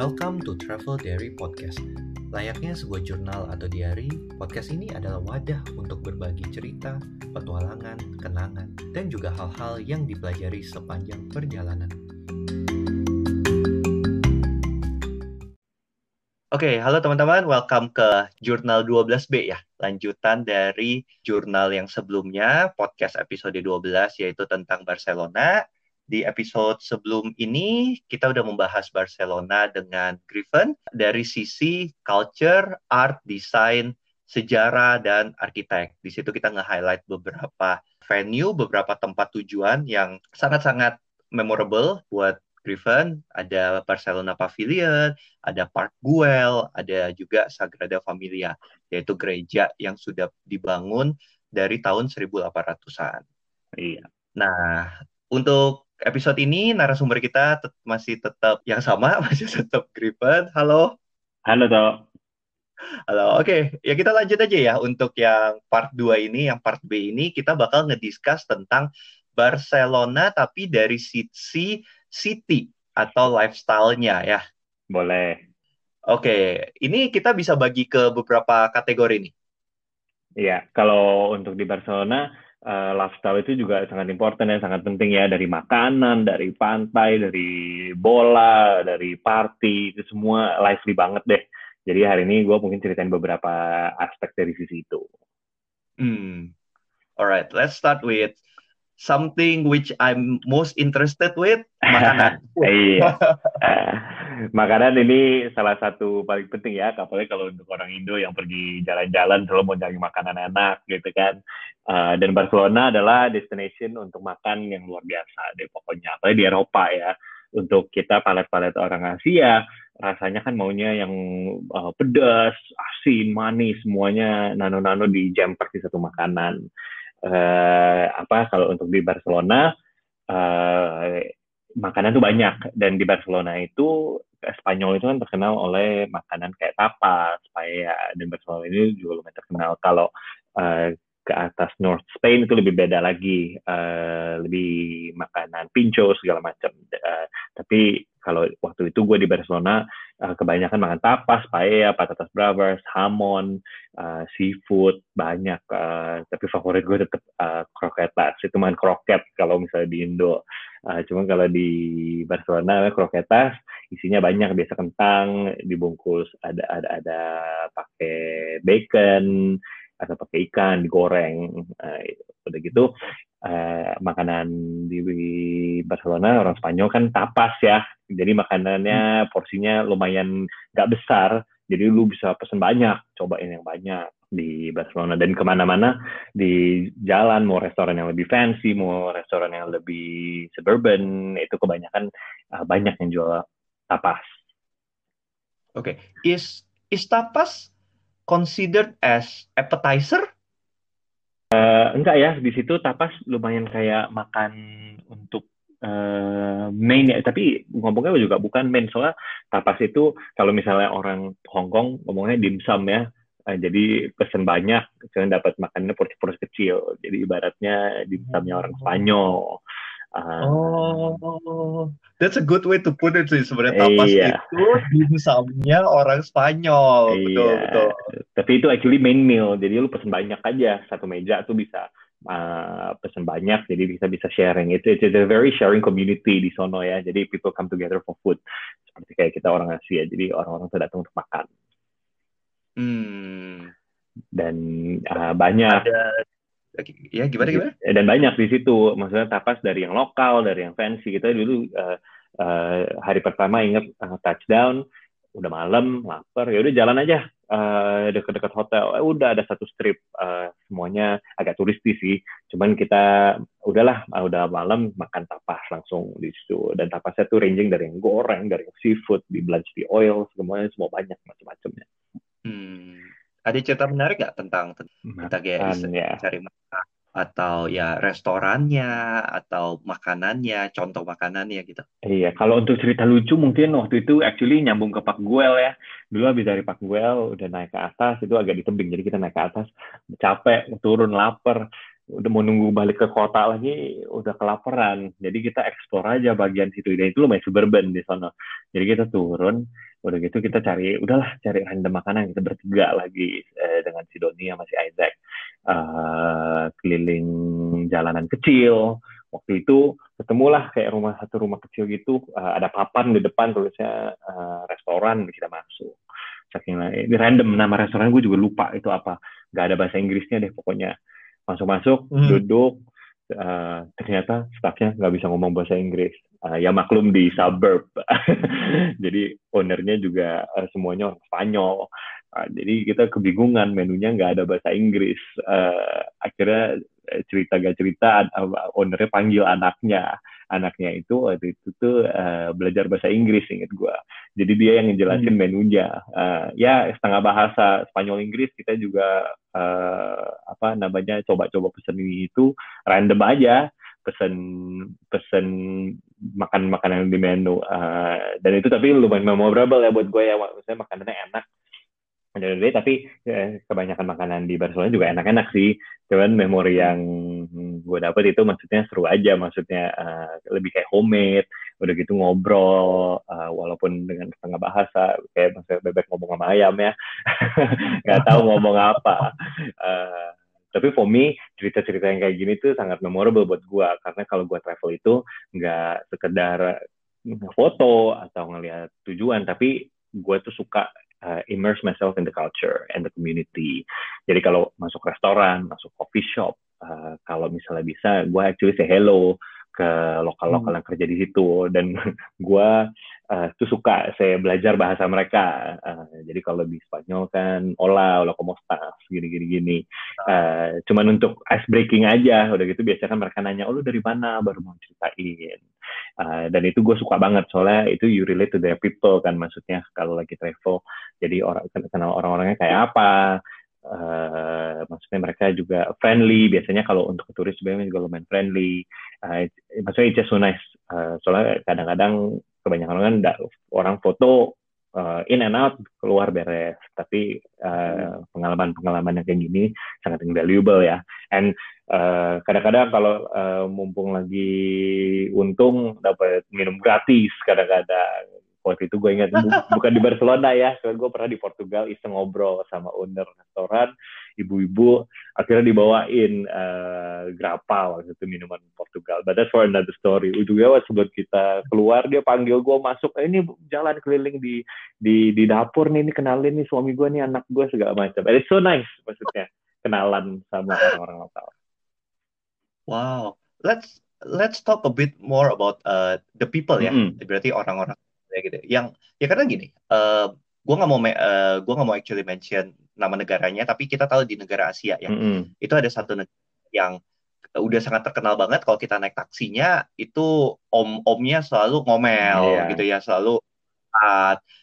Welcome to Travel Diary Podcast. Layaknya sebuah jurnal atau diary, podcast ini adalah wadah untuk berbagi cerita, petualangan, kenangan, dan juga hal-hal yang dipelajari sepanjang perjalanan. Oke, halo teman-teman, welcome ke Jurnal 12B ya. Lanjutan dari jurnal yang sebelumnya, podcast episode 12 yaitu tentang Barcelona di episode sebelum ini kita udah membahas Barcelona dengan Griffin dari sisi culture, art, design, sejarah dan arsitek. Di situ kita nge-highlight beberapa venue, beberapa tempat tujuan yang sangat-sangat memorable buat Griffin. Ada Barcelona Pavilion, ada Park Güell, ada juga Sagrada Familia, yaitu gereja yang sudah dibangun dari tahun 1800-an. Iya. Nah, untuk episode ini narasumber kita tet masih tetap yang sama, masih tetap Griffin. Halo. Halo, Dok. Halo, oke. Okay. Ya kita lanjut aja ya untuk yang part 2 ini, yang part B ini kita bakal ngediscuss tentang Barcelona tapi dari sisi city atau lifestyle-nya ya. Boleh. Oke, okay. ini kita bisa bagi ke beberapa kategori nih. Iya, kalau untuk di Barcelona uh, lifestyle itu juga sangat important dan sangat penting ya dari makanan, dari pantai, dari bola, dari party itu semua lively banget deh. Jadi hari ini gue mungkin ceritain beberapa aspek dari sisi itu. Hmm. Alright, let's start with something which I'm most interested with makanan. iya. makanan ini salah satu paling penting ya, apalagi kalau untuk orang Indo yang pergi jalan-jalan selalu mau cari makanan enak gitu kan. Uh, dan Barcelona adalah destination untuk makan yang luar biasa. Deh pokoknya, apalagi di Eropa ya. Untuk kita palet-palet orang Asia, rasanya kan maunya yang uh, pedas, asin, manis, semuanya nano-nano di jam seperti satu makanan. Uh, apa kalau untuk di Barcelona uh, makanan tuh banyak. Dan di Barcelona itu Spanyol itu kan terkenal oleh makanan kayak tapas, paella. Dan Barcelona ini juga lumayan terkenal. Kalau uh, ke atas North Spain itu lebih beda lagi, uh, lebih makanan pincho segala macam. Uh, tapi kalau waktu itu gue di Barcelona uh, kebanyakan makan tapas, paella, patatas bravas, hamon, uh, seafood banyak. Uh, tapi favorit gue tetap uh, kroketas. Itu makan kroket kalau misalnya di Indo. Uh, cuma kalau di Barcelona kroketas isinya banyak biasa kentang dibungkus ada ada ada pakai bacon atau pakai ikan digoreng uh, udah gitu uh, makanan di Barcelona orang Spanyol kan tapas ya jadi makanannya hmm. porsinya lumayan nggak besar jadi lu bisa pesen banyak cobain yang banyak di Barcelona dan ke mana-mana di jalan mau restoran yang lebih fancy mau restoran yang lebih suburban itu kebanyakan uh, banyak yang jual tapas. Oke, okay. is is tapas considered as appetizer? Uh, enggak ya, di situ tapas lumayan kayak makan untuk uh, main ya, tapi ngomongnya juga bukan main soalnya tapas itu kalau misalnya orang Hong Kong ngomongnya dimsum ya, uh, jadi pesen banyak, jangan dapat makannya porsi-porsi kecil, jadi ibaratnya dimsumnya orang Spanyol. Uh, oh, that's a good way to put it sih sebenarnya tapas iya. itu dimsumnya orang Spanyol, iya. betul betul. Tapi itu actually main meal, jadi lu pesen banyak aja satu meja tuh bisa uh, pesen banyak, jadi bisa bisa sharing. Itu it's a very sharing community di sono ya, jadi people come together for food seperti kayak kita orang Asia, jadi orang-orang tuh datang untuk makan. Hmm. Dan uh, banyak. Ada ya gimana gimana? Dan banyak di situ. Maksudnya tapas dari yang lokal dari yang fancy kita dulu uh, uh, hari pertama inget uh, touchdown udah malam lapar. Ya udah jalan aja uh, dekat-dekat hotel. Eh, udah ada satu strip uh, semuanya agak turistis sih. Cuman kita udahlah uh, udah malam makan tapas langsung di situ. Dan tapasnya tuh ranging dari yang goreng dari yang seafood di blanch di oil semuanya semua banyak macam-macamnya. Hmm ada cerita menarik nggak tentang kita kayak ya. cari makan atau ya restorannya atau makanannya, contoh makanannya gitu. Iya, kalau untuk cerita lucu mungkin waktu itu actually nyambung ke Pak Guel ya. Dulu habis dari Pak Guel udah naik ke atas itu agak di tebing, jadi kita naik ke atas capek, turun lapar. Udah mau nunggu balik ke kota lagi udah kelaparan. Jadi kita explore aja bagian situ. Dan itu lumayan suburban di sana. Jadi kita turun udah gitu kita cari udahlah cari random makanan. Kita bertiga lagi eh, dengan si Doni sama si Isaac. Uh, keliling jalanan kecil. Waktu itu ketemulah kayak rumah satu rumah kecil gitu. Uh, ada papan di depan tulisnya uh, restoran. Kita masuk. Saking random nama restoran gue juga lupa itu apa. Nggak ada bahasa Inggrisnya deh pokoknya masuk-masuk hmm. duduk uh, ternyata staffnya nggak bisa ngomong bahasa Inggris. Uh, ya maklum di suburb. Jadi ownernya juga uh, semuanya orang Spanyol. Uh, jadi kita kebingungan menunya nggak ada bahasa Inggris. Uh, akhirnya cerita gak cerita ownernya panggil anaknya anaknya itu waktu itu tuh uh, belajar bahasa Inggris inget gue jadi dia yang ngejelasin hmm. menunya. Uh, ya setengah bahasa Spanyol Inggris kita juga uh, apa namanya coba-coba pesen ini itu random aja. Pesen pesen makan makanan di menu. Uh, dan itu tapi lumayan memorable ya buat gue ya maksudnya makanannya enak day, tapi eh, kebanyakan makanan di Barcelona juga enak-enak sih. Cuman memori yang gue dapet itu maksudnya seru aja, maksudnya uh, lebih kayak homemade, udah gitu ngobrol, uh, walaupun dengan setengah bahasa, kayak maksudnya bebek ngomong sama ayam ya, nggak tahu ngomong apa. Uh, tapi for me cerita-cerita yang kayak gini tuh sangat memorable buat gue karena kalau gue travel itu nggak sekedar foto atau ngelihat tujuan tapi gue tuh suka uh, immerse myself in the culture and the community. Jadi kalau masuk restoran, masuk coffee shop, uh, kalau misalnya bisa, gue actually say hello ke lokal-lokal hmm. yang kerja di situ dan gue uh, tuh suka saya belajar bahasa mereka. Uh, jadi kalau di Spanyol kan hola, hola como estás, gini-gini gini. Uh, cuman untuk ice breaking aja, udah gitu biasanya kan mereka nanya, oh lu dari mana, baru mau ceritain. Uh, dan itu gue suka banget. Soalnya itu you relate to their people kan maksudnya kalau lagi travel. Jadi orang kenal orang-orangnya kayak apa, Uh, maksudnya mereka juga friendly. Biasanya kalau untuk turis sebenarnya juga lumayan friendly. Uh, maksudnya it's just so nice. Uh, soalnya kadang-kadang kebanyakan orang kan orang foto uh, in and out keluar beres. Tapi uh, pengalaman-pengalaman yang kayak gini sangat invaluable ya. And kadang kadang-kadang kalau uh, mumpung lagi untung dapat minum gratis kadang-kadang waktu itu gue ingat bukan di Barcelona ya, soalnya gue pernah di Portugal iseng ngobrol sama owner restoran, ibu-ibu akhirnya dibawain uh, grappa waktu itu minuman Portugal. But that's for another story. Ujungnya waktu sebelum kita keluar dia panggil gue masuk, eh, ini jalan keliling di di di dapur nih, ini kenalin nih suami gue nih anak gue segala macam. It's so nice maksudnya kenalan sama orang-orang lokal. Wow, let's let's talk a bit more about uh, the people ya. Mm -hmm. Berarti orang-orang ya gitu. Yang ya karena gini uh, eh, gue nggak mau uh, gue nggak mau actually mention nama negaranya tapi kita tahu di negara Asia ya mm -hmm. itu ada satu negara yang udah sangat terkenal banget kalau kita naik taksinya itu om-omnya selalu ngomel yeah. gitu ya selalu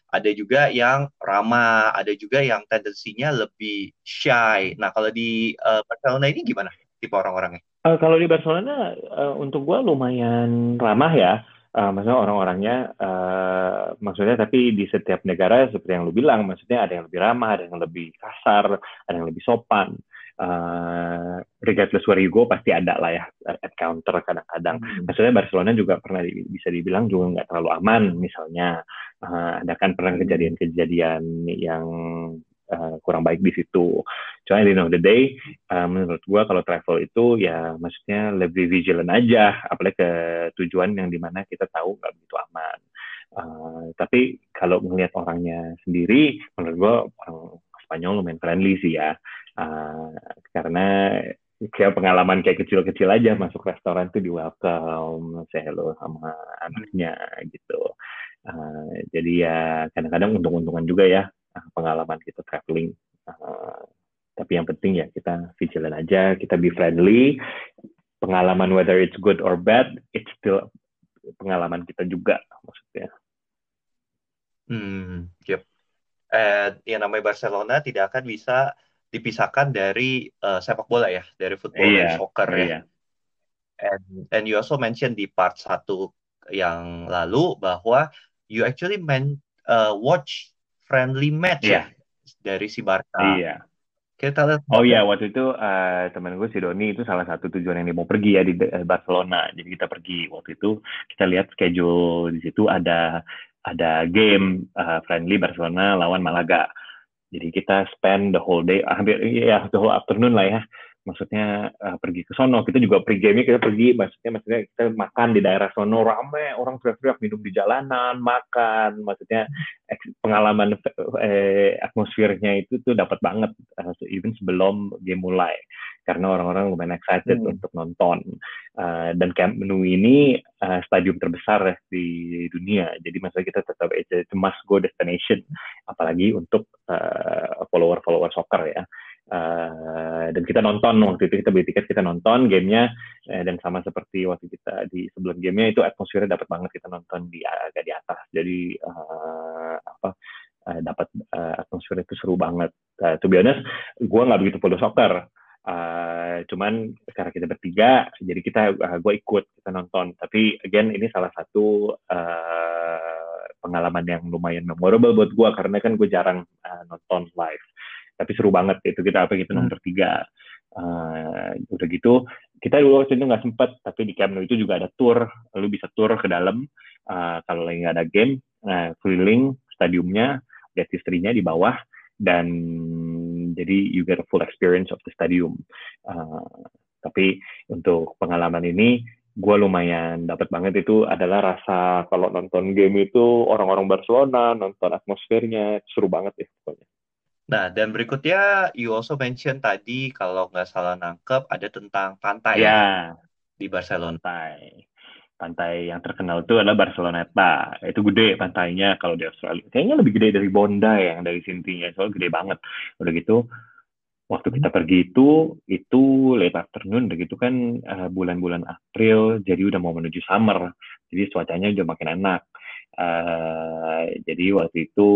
ada juga yang ramah ada juga yang tendensinya lebih shy. Nah kalau di uh, Barcelona ini gimana tipe orang-orangnya? Uh, kalau di Barcelona uh, untuk gue lumayan ramah ya uh, maksudnya orang-orangnya uh, maksudnya tapi di setiap negara seperti yang lu bilang maksudnya ada yang lebih ramah ada yang lebih kasar ada yang lebih sopan. Uh, regardless where you go pasti ada lah ya encounter kadang-kadang. Hmm. maksudnya Barcelona juga pernah di, bisa dibilang juga nggak terlalu aman misalnya. Uh, ada kan pernah kejadian-kejadian yang uh, kurang baik di situ. Cuma di end of the day, uh, menurut gue kalau travel itu ya maksudnya lebih vigilant aja, apalagi ke tujuan yang di mana kita tahu nggak begitu aman. Uh, tapi kalau melihat orangnya sendiri, menurut gue orang Spanyol lumayan friendly sih ya, uh, karena kayak pengalaman kayak kecil-kecil aja masuk restoran tuh di welcome, say hello sama anaknya gitu. Uh, jadi ya kadang-kadang untung-untungan juga ya pengalaman kita traveling. Uh, tapi yang penting ya kita vigilant aja, kita be friendly. Pengalaman whether it's good or bad, it's still pengalaman kita juga maksudnya. Hmm, yep. And yang namanya Barcelona tidak akan bisa dipisahkan dari uh, sepak bola ya, dari football yeah, dan soccer yeah. ya. Iya. And and you also mention di part satu yang lalu bahwa you actually meant uh, watch friendly match yeah. ya dari si Barca. Iya. Kita lihat. Oh iya, waktu itu uh, teman gue si Doni itu salah satu tujuan yang dia mau pergi ya di Barcelona. Jadi kita pergi waktu itu kita lihat schedule di situ ada ada game uh, friendly Barcelona lawan Malaga. Jadi kita spend the whole day, hampir ya the whole afternoon lah ya maksudnya uh, pergi ke sono. Kita juga pre game kita pergi maksudnya maksudnya kita makan di daerah sono. Rame orang teriak-teriak minum di jalanan makan. Maksudnya pengalaman eh, atmosfernya itu tuh dapat banget. Uh, even sebelum game mulai. Karena orang-orang lumayan excited hmm. untuk nonton. Uh, dan Camp Nou ini uh, stadium terbesar ya di dunia. Jadi maksudnya kita tetap it's a must go destination. Apalagi untuk uh, follower follower soccer ya Uh, dan kita nonton waktu itu kita beli tiket kita nonton gamenya uh, dan sama seperti waktu kita di sebelum gamenya itu atmosfernya dapat banget kita nonton di agak di atas. Jadi uh, apa uh, dapat uh, atmosfer itu seru banget. Uh, to be honest gue nggak begitu follow soccer. Uh, cuman karena kita bertiga, jadi kita uh, gue ikut kita nonton. Tapi again ini salah satu uh, pengalaman yang lumayan memorable buat gue karena kan gue jarang tapi seru banget itu kita apa gitu hmm. nomor tiga. Uh, udah gitu kita dulu waktu itu nggak sempet tapi di Camp Nou itu juga ada tour. Lu bisa tour ke dalam uh, kalau lagi nggak ada game uh, keliling stadiumnya lihat istrinya di bawah dan jadi you get a full experience of the stadium. Uh, tapi untuk pengalaman ini gue lumayan dapat banget itu adalah rasa kalau nonton game itu orang-orang Barcelona nonton atmosfernya seru banget ya Nah, dan berikutnya you also mention tadi kalau nggak salah nangkep ada tentang pantai ya di Barcelona. Pantai. Pantai yang terkenal itu adalah Barceloneta. Itu gede pantainya kalau di Australia. Kayaknya lebih gede dari Bondi yang dari Sintinya. Soalnya gede banget. Udah gitu, waktu kita pergi itu, itu late afternoon. Udah gitu kan uh, bulan-bulan April, jadi udah mau menuju summer. Jadi cuacanya udah makin enak. Uh, jadi waktu itu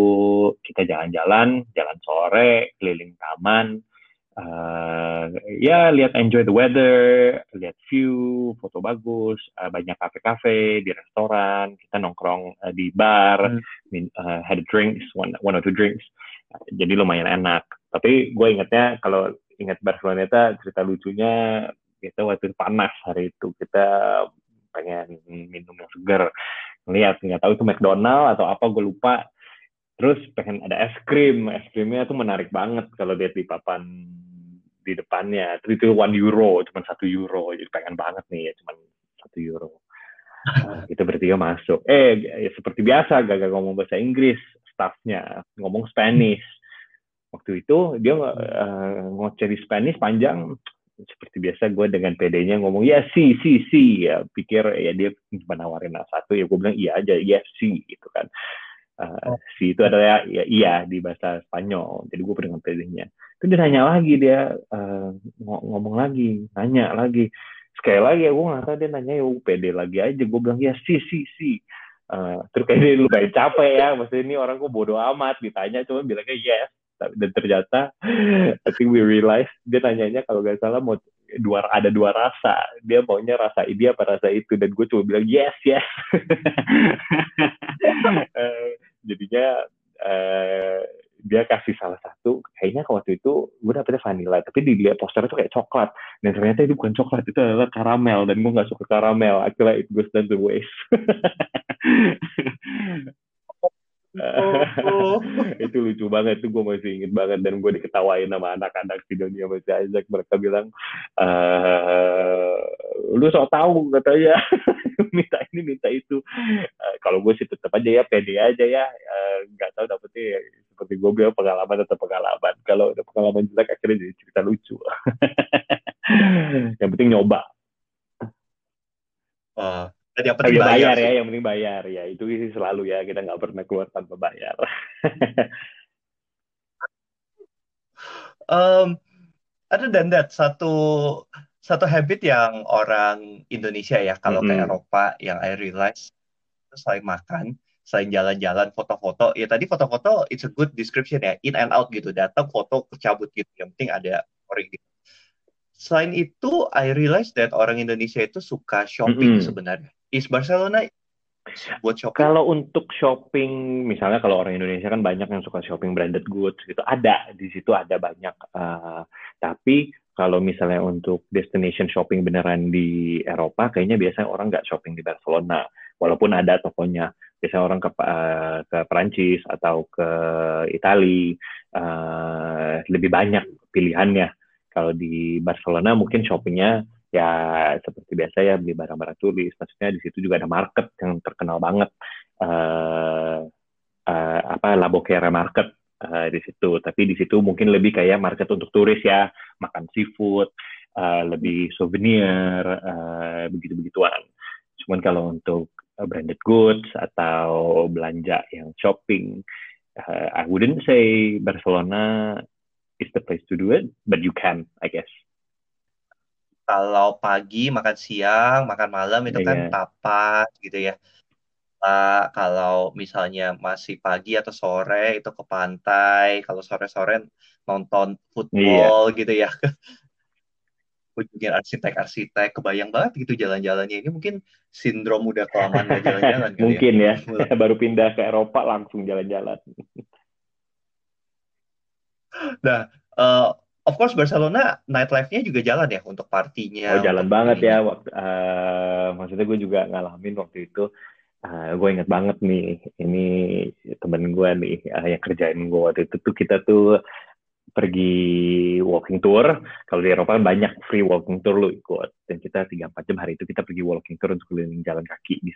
kita jalan-jalan, jalan sore, keliling taman, uh, ya lihat enjoy the weather, lihat view, foto bagus, uh, banyak kafe-kafe di restoran, kita nongkrong uh, di bar, hmm. min, uh, had drinks, one, one or two drinks, uh, jadi lumayan enak. Tapi gue ingetnya kalau ingat Barcelona itu cerita lucunya kita waktu panas hari itu kita pengen minum yang segar ngeliat nggak tahu itu McDonald atau apa gue lupa. Terus pengen ada es krim. Es krimnya tuh menarik banget kalau lihat di papan di depannya. Terus itu one euro cuma satu euro. Jadi pengen banget nih ya cuma satu euro. Nah, itu bertiga masuk. Eh ya, seperti biasa gak ngomong bahasa Inggris staffnya. Ngomong Spanish. Waktu itu dia uh, ngoceh di Spanish panjang seperti biasa gue dengan PD-nya ngomong ya si si si. Ya pikir ya dia cuma nawarin satu ya gue bilang iya aja ya si gitu kan. Uh, si itu adalah ya iya di bahasa Spanyol. Jadi gue dengan PD-nya itu dia nanya lagi dia uh, ngomong lagi nanya lagi. Sekali lagi ya gue nggak tahu dia nanya ya PD lagi aja. Gue bilang ya si si si. Uh, terus kayaknya lu kayak capek ya, maksudnya ini orang kok bodoh amat ditanya, cuma bilangnya yes dan ternyata I think we realize dia nanyanya kalau nggak salah mau dua ada dua rasa. Dia maunya rasa ini apa rasa itu? Dan gue cuma bilang yes yes. Uh, jadinya uh, dia kasih salah satu. Kayaknya waktu itu gue dapetnya vanilla tapi dilihat poster itu kayak coklat. Dan ternyata itu bukan coklat itu adalah karamel. Dan gue nggak suka karamel. Akhirnya it goes down the waste Oh, itu lucu banget itu gue masih inget banget dan gue diketawain sama anak-anak di dunia masih Isaac. Mereka bilang uh, lu sok tahu katanya. Minta ini minta itu. Uh, kalau gue sih tetap aja ya pede aja ya. Nggak uh, tahu dapetnya ya, seperti gue bilang pengalaman atau pengalaman. Kalau udah pengalaman jelek akhirnya jadi cerita lucu. Yang penting nyoba. Uh, yang penting bayar, bayar ya, yang penting bayar ya. Itu sih selalu ya, kita nggak pernah keluar tanpa bayar. um, ada dan that satu satu habit yang orang Indonesia ya kalau mm -hmm. ke Eropa yang I realize selain makan, selain jalan-jalan, foto-foto, ya tadi foto-foto it's a good description ya, in and out gitu, datang foto, cabut gitu, yang penting ada orang gitu. Selain itu, I realize that orang Indonesia itu suka shopping mm -hmm. sebenarnya is Barcelona buat shopping? Kalau untuk shopping, misalnya kalau orang Indonesia kan banyak yang suka shopping branded goods gitu, ada di situ ada banyak. Uh, tapi kalau misalnya untuk destination shopping beneran di Eropa, kayaknya biasanya orang nggak shopping di Barcelona, walaupun ada tokonya. Biasanya orang ke uh, ke Perancis atau ke Italia uh, lebih banyak pilihannya. Kalau di Barcelona mungkin shoppingnya ya seperti biasa ya beli barang-barang tulis. Maksudnya di situ juga ada market yang terkenal banget. Uh, uh, apa Labokere Market uh, di situ. Tapi di situ mungkin lebih kayak market untuk turis ya, makan seafood, uh, lebih souvenir, uh, begitu-begituan. Cuman kalau untuk branded goods atau belanja yang shopping, uh, I wouldn't say Barcelona is the place to do it, but you can, I guess kalau pagi makan siang makan malam itu kan yeah. tapas gitu ya uh, kalau misalnya masih pagi atau sore itu ke pantai kalau sore-sore nonton football yeah. gitu ya kunjungin arsitek-arsitek kebayang banget gitu jalan-jalannya ini mungkin sindrom udah kelamaan gak jalan-jalan ya. mungkin ya, ya. baru pindah ke Eropa langsung jalan-jalan nah uh, of course Barcelona nightlife-nya juga jalan ya untuk partinya. Oh jalan banget ya. Waktu, uh, maksudnya gue juga ngalamin waktu itu. Uh, gue inget banget nih, ini temen gue nih uh, yang kerjain gue waktu itu tuh kita tuh pergi walking tour. Kalau di Eropa kan banyak free walking tour lo ikut. Dan kita tiga empat jam hari itu kita pergi walking tour untuk keliling jalan kaki di,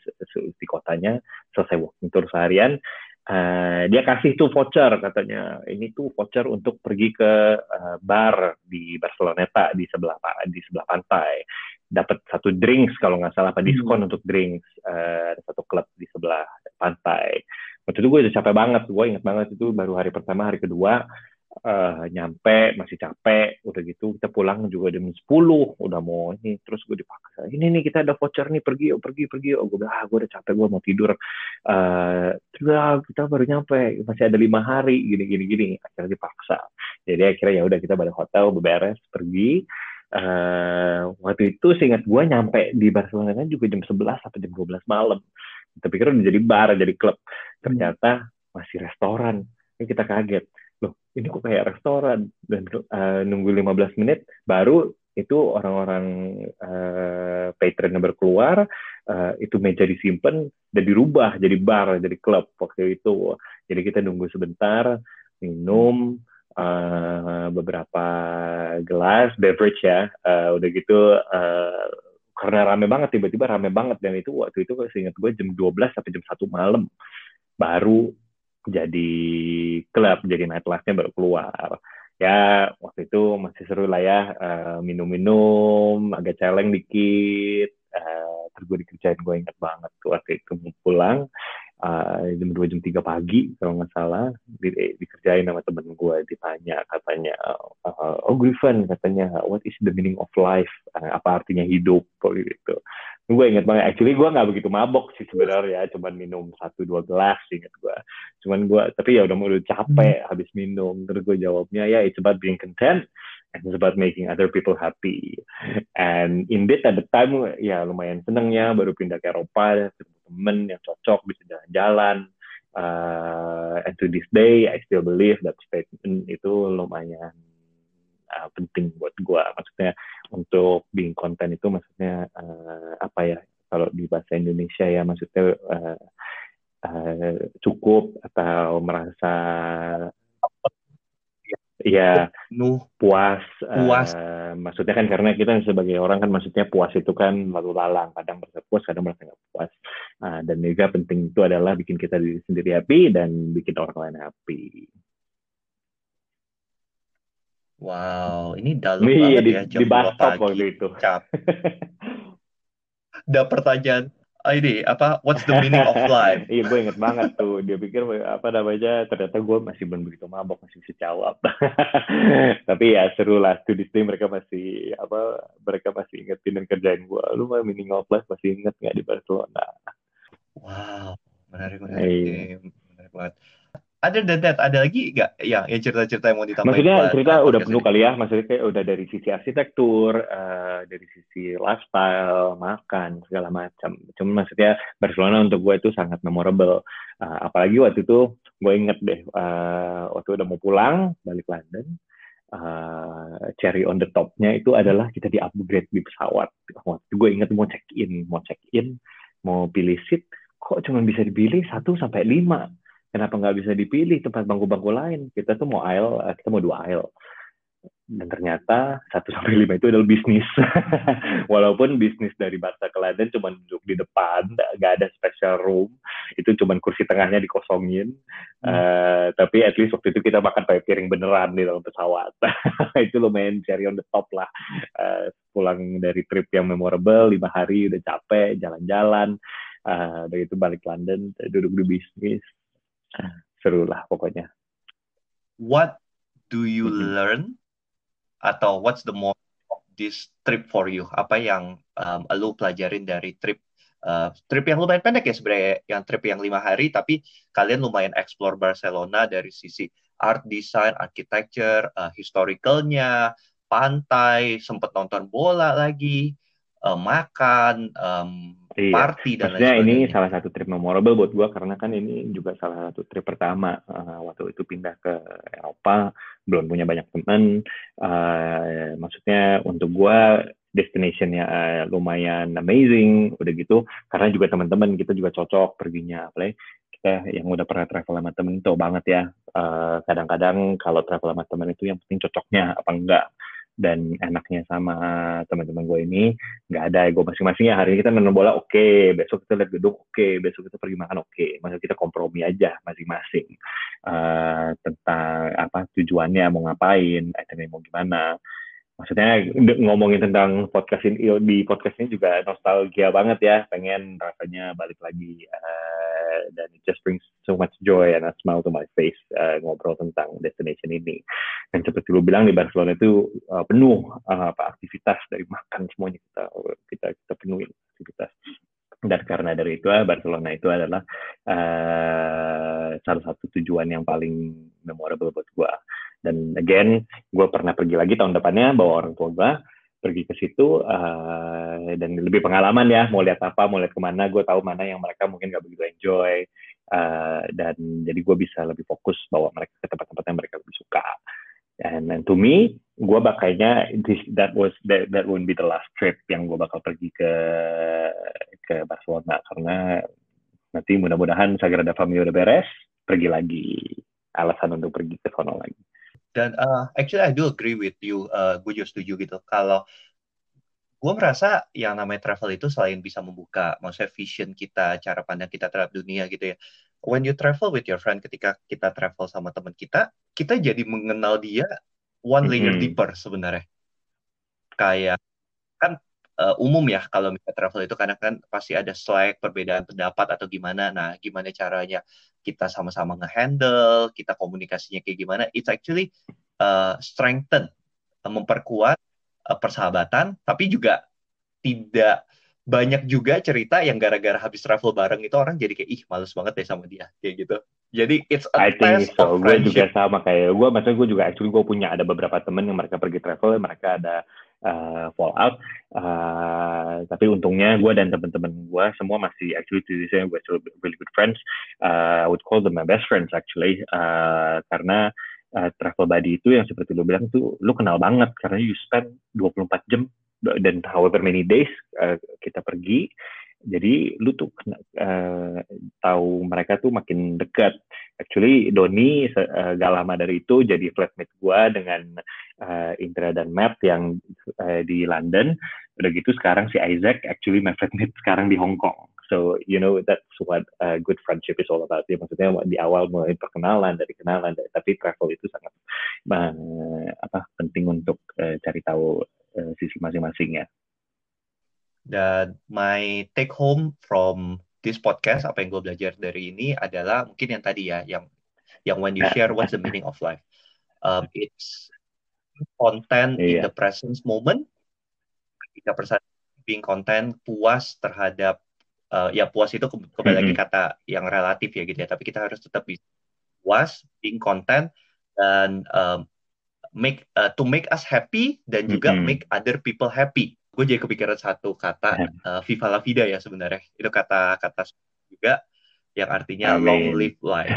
di kotanya. Selesai walking tour seharian, Uh, dia kasih tuh voucher katanya ini tuh voucher untuk pergi ke uh, bar di Barceloneta di sebelah di sebelah pantai dapat satu drinks kalau nggak salah apa hmm. diskon hmm. untuk drinks uh, satu klub di sebelah pantai waktu itu gue udah capek banget gue inget banget itu baru hari pertama hari kedua uh, nyampe masih capek udah gitu kita pulang juga jam 10 udah mau ini terus gue dipaksa ini nih kita ada voucher nih pergi yuk pergi pergi yuk. Gue bilang ah gue udah capek gue mau tidur. Uh, kita baru nyampe masih ada lima hari gini gini gini akhirnya dipaksa. Jadi akhirnya ya udah kita balik hotel beberes pergi. Uh, waktu itu seingat gue nyampe di Barcelona kan juga jam 11 atau jam 12 malam. Tapi kira udah jadi bar jadi klub. Ternyata masih restoran. Ini kita kaget ini kok kayak restoran. Dan uh, nunggu 15 menit baru itu orang-orang uh, patron yang berkeluar uh, itu meja disimpan dan dirubah jadi bar jadi klub waktu itu. Jadi kita nunggu sebentar minum uh, beberapa gelas beverage ya. Uh, udah gitu uh, karena rame banget tiba-tiba rame banget. Dan itu waktu itu seingat gue jam 12 sampai jam satu malam. Baru jadi klub, jadi nightlife-nya baru keluar. Ya, waktu itu masih seru lah ya, uh, minum-minum, agak celeng dikit, uh, terus gue dikerjain, gue inget banget tuh waktu itu mau pulang, uh, jam 2, jam 3 pagi, kalau nggak salah, di, dikerjain sama temen gue, ditanya, katanya, uh, oh Griffin, katanya, what is the meaning of life, uh, apa artinya hidup, gitu gue inget banget actually gue nggak begitu mabok sih sebenarnya cuman minum satu dua gelas inget gue cuman gue tapi ya udah udah capek hmm. habis minum terus gue jawabnya ya it's about being content and it's about making other people happy. And indeed at the time ya lumayan senengnya baru pindah ke Eropa temen yang cocok bisa jalan-jalan. Uh, and to this day I still believe that statement itu lumayan uh, penting buat gue maksudnya untuk being content itu maksudnya uh, apa ya kalau di bahasa Indonesia ya maksudnya uh, uh, cukup atau merasa ya nuh puas puas. uh, maksudnya kan karena kita sebagai orang kan maksudnya puas itu kan lalu lalang. Kadang merasa puas kadang merasa nggak puas. Uh, dan juga penting itu adalah bikin kita diri sendiri happy dan bikin orang lain happy Wow, ini dalam iya, banget di, ya jam di 2 pagi. waktu itu. Ada pertanyaan ah, ini apa what's the meaning of life? iya, gue inget banget tuh. Dia pikir apa namanya ternyata gue masih belum begitu mabok masih bisa jawab. Tapi ya seru lah. This day mereka masih apa mereka masih ingetin dan kerjain gue. Lu mah meaning of life masih inget nggak di Barcelona? Wow, menarik menarik. Iya. Menarik banget. Ada than that, ada lagi nggak yang, yang cerita-cerita yang mau ditambahin? Maksudnya cerita udah penuh kali ya, maksudnya kayak udah dari sisi arsitektur, uh, dari sisi lifestyle, makan, segala macam. Cuma maksudnya Barcelona untuk gue itu sangat memorable. Uh, apalagi waktu itu gue inget deh, uh, waktu udah mau pulang, balik London, uh, cherry on the topnya itu adalah kita di upgrade di pesawat. Waktu gue inget mau check in, mau check in, mau pilih seat, kok cuma bisa dipilih satu sampai lima kenapa nggak bisa dipilih tempat bangku-bangku lain? Kita tuh mau aisle, eh, kita mau dua aisle. Dan ternyata satu sampai lima itu adalah bisnis. Walaupun bisnis dari Barca ke London cuma duduk di depan, nggak ada special room, itu cuma kursi tengahnya dikosongin. Hmm. Uh, tapi at least waktu itu kita makan pakai piring beneran di dalam pesawat. itu lumayan cherry on the top lah. Uh, pulang dari trip yang memorable, lima hari udah capek, jalan-jalan. Uh, dari itu balik London, duduk di bisnis, seru lah pokoknya. What do you learn atau what's the most of this trip for you? Apa yang um, lu pelajarin dari trip uh, trip yang lumayan pendek ya sebenarnya, yang trip yang lima hari, tapi kalian lumayan explore Barcelona dari sisi art design, architecture, uh, historicalnya, pantai, sempat nonton bola lagi, uh, makan, um, Iya. party dan Maksudnya lain ini salah satu trip memorable buat gue karena kan ini juga salah satu trip pertama. Uh, waktu itu pindah ke Eropa belum punya banyak teman. Uh, maksudnya untuk gue destinationnya uh, lumayan amazing udah gitu. Karena juga teman-teman kita juga cocok perginya. Apalagi kita yang udah pernah travel sama temen tuh banget ya. Kadang-kadang uh, kalau travel sama temen itu yang penting cocoknya apa enggak dan enaknya sama teman-teman gue ini nggak ada ego masing-masing ya hari ini kita nonton bola oke okay. besok kita lihat gedung oke okay. besok kita pergi makan oke okay. masa kita kompromi aja masing-masing uh, tentang apa tujuannya mau ngapain itemnya mau gimana maksudnya ngomongin tentang podcast ini di podcast ini juga nostalgia banget ya pengen rasanya balik lagi uh, dan it just brings so much joy and a smile to my face uh, ngobrol tentang destination ini. Dan seperti lu bilang di Barcelona itu uh, penuh uh, apa aktivitas dari makan semuanya kita kita kita penuhi aktivitas. Dan karena dari itu Barcelona itu adalah uh, salah satu tujuan yang paling memorable buat gue dan again gue pernah pergi lagi tahun depannya bawa orang tua gue pergi ke situ uh, dan lebih pengalaman ya mau lihat apa mau lihat ke mana gue tahu mana yang mereka mungkin gak begitu enjoy uh, dan jadi gue bisa lebih fokus bawa mereka ke tempat-tempat yang mereka lebih suka. And, and to me gue bakalnya this, that was that, that won't be the last trip yang gue bakal pergi ke ke Barcelona karena nanti mudah-mudahan Sagrada Familia udah beres pergi lagi. Alasan untuk pergi ke sana lagi dan uh, actually I do agree with you, uh, gue juga setuju gitu. Kalau gue merasa yang namanya travel itu selain bisa membuka, maksudnya vision kita, cara pandang kita terhadap dunia gitu ya. When you travel with your friend, ketika kita travel sama teman kita, kita jadi mengenal dia one layer mm -hmm. deeper sebenarnya. Kayak kan uh, umum ya kalau misalnya travel itu karena kan pasti ada slack perbedaan pendapat atau gimana nah gimana caranya kita sama-sama ngehandle kita komunikasinya kayak gimana it's actually uh, strengthen uh, memperkuat uh, persahabatan tapi juga tidak banyak juga cerita yang gara-gara habis travel bareng itu orang jadi kayak ih males banget deh sama dia kayak gitu jadi it's a I think so. Gue juga sama kayak gue, maksudnya gue juga actually gue punya ada beberapa temen yang mereka pergi travel, mereka ada uh, fallout. Uh, tapi untungnya gue dan teman-teman gue semua masih actually to day we're still really good friends. Uh, I would call them my best friends actually uh, karena uh, travel buddy itu yang seperti lo bilang tuh lo kenal banget karena you spend 24 jam dan however many days uh, kita pergi jadi lu tuh uh, tahu mereka tuh makin dekat. Actually Doni uh, gak lama dari itu jadi flatmate gua dengan uh, Indra dan Matt yang uh, di London. Udah gitu sekarang si Isaac actually my flatmate sekarang di Hong Kong. So you know that's what uh, good friendship is all about. Ya, maksudnya di awal mulai perkenalan dari kenalan, tapi travel itu sangat uh, apa penting untuk uh, cari tahu uh, sisi masing-masing ya. Dan my take home from this podcast, apa yang gue belajar dari ini adalah mungkin yang tadi ya, yang yang when you share what's the meaning of life. Um, it's content yeah. in iya. the present moment. Kita persen being content, puas terhadap uh, ya puas itu kembali lagi mm -hmm. kata yang relatif ya gitu ya. Tapi kita harus tetap bisa puas, being content dan um, make uh, to make us happy dan juga mm -hmm. make other people happy. Gue jadi kepikiran satu kata uh, Viva la vida ya sebenarnya. Itu kata-kata juga yang artinya Amin. long live life.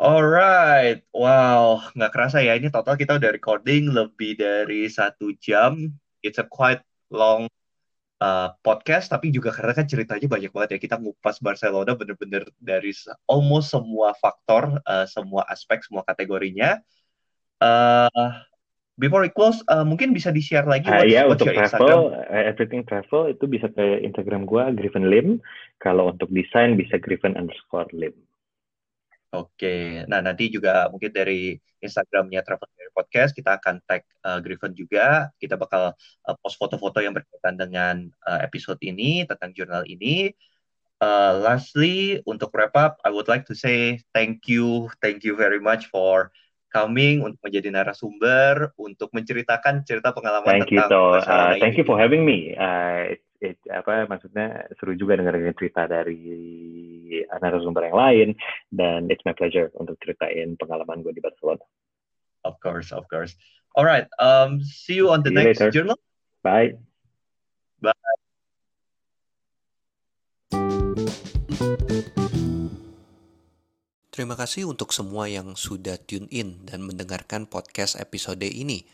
Alright, wow, nggak kerasa ya ini total kita udah recording lebih dari satu jam. It's a quite long uh, podcast, tapi juga karena kan ceritanya banyak banget ya. Kita ngupas Barcelona bener-bener dari almost semua faktor, uh, semua aspek, semua kategorinya. Uh, before we close, uh, mungkin bisa di-share lagi uh, ya, untuk travel, uh, everything travel itu bisa ke Instagram gue, Griffin Lim. Kalau untuk desain bisa Griffin underscore Lim. Oke, nah nanti juga mungkin dari Instagramnya Travel Diary Podcast kita akan tag uh, Griffin juga. Kita bakal uh, post foto-foto yang berkaitan dengan uh, episode ini tentang jurnal ini. Uh, lastly, untuk wrap up, I would like to say thank you, thank you very much for coming untuk menjadi narasumber untuk menceritakan cerita pengalaman thank tentang you, so, uh, thank you for having me. Uh, it, apa maksudnya seru juga dengar cerita dari narasumber yang lain dan it's my pleasure untuk ceritain pengalaman gue di Barcelona. Of course, of course. Alright, um, see you on the see next journal. Bye. Bye. Terima kasih untuk semua yang sudah tune in dan mendengarkan podcast episode ini.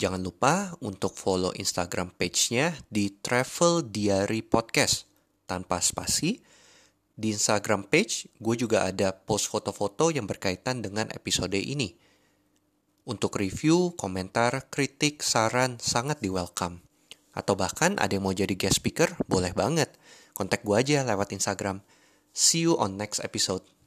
Jangan lupa untuk follow Instagram page-nya di Travel Diary Podcast tanpa spasi. Di Instagram page, gue juga ada post foto-foto yang berkaitan dengan episode ini. Untuk review, komentar, kritik, saran, sangat di welcome. Atau bahkan ada yang mau jadi guest speaker, boleh banget. Kontak gue aja lewat Instagram. See you on next episode.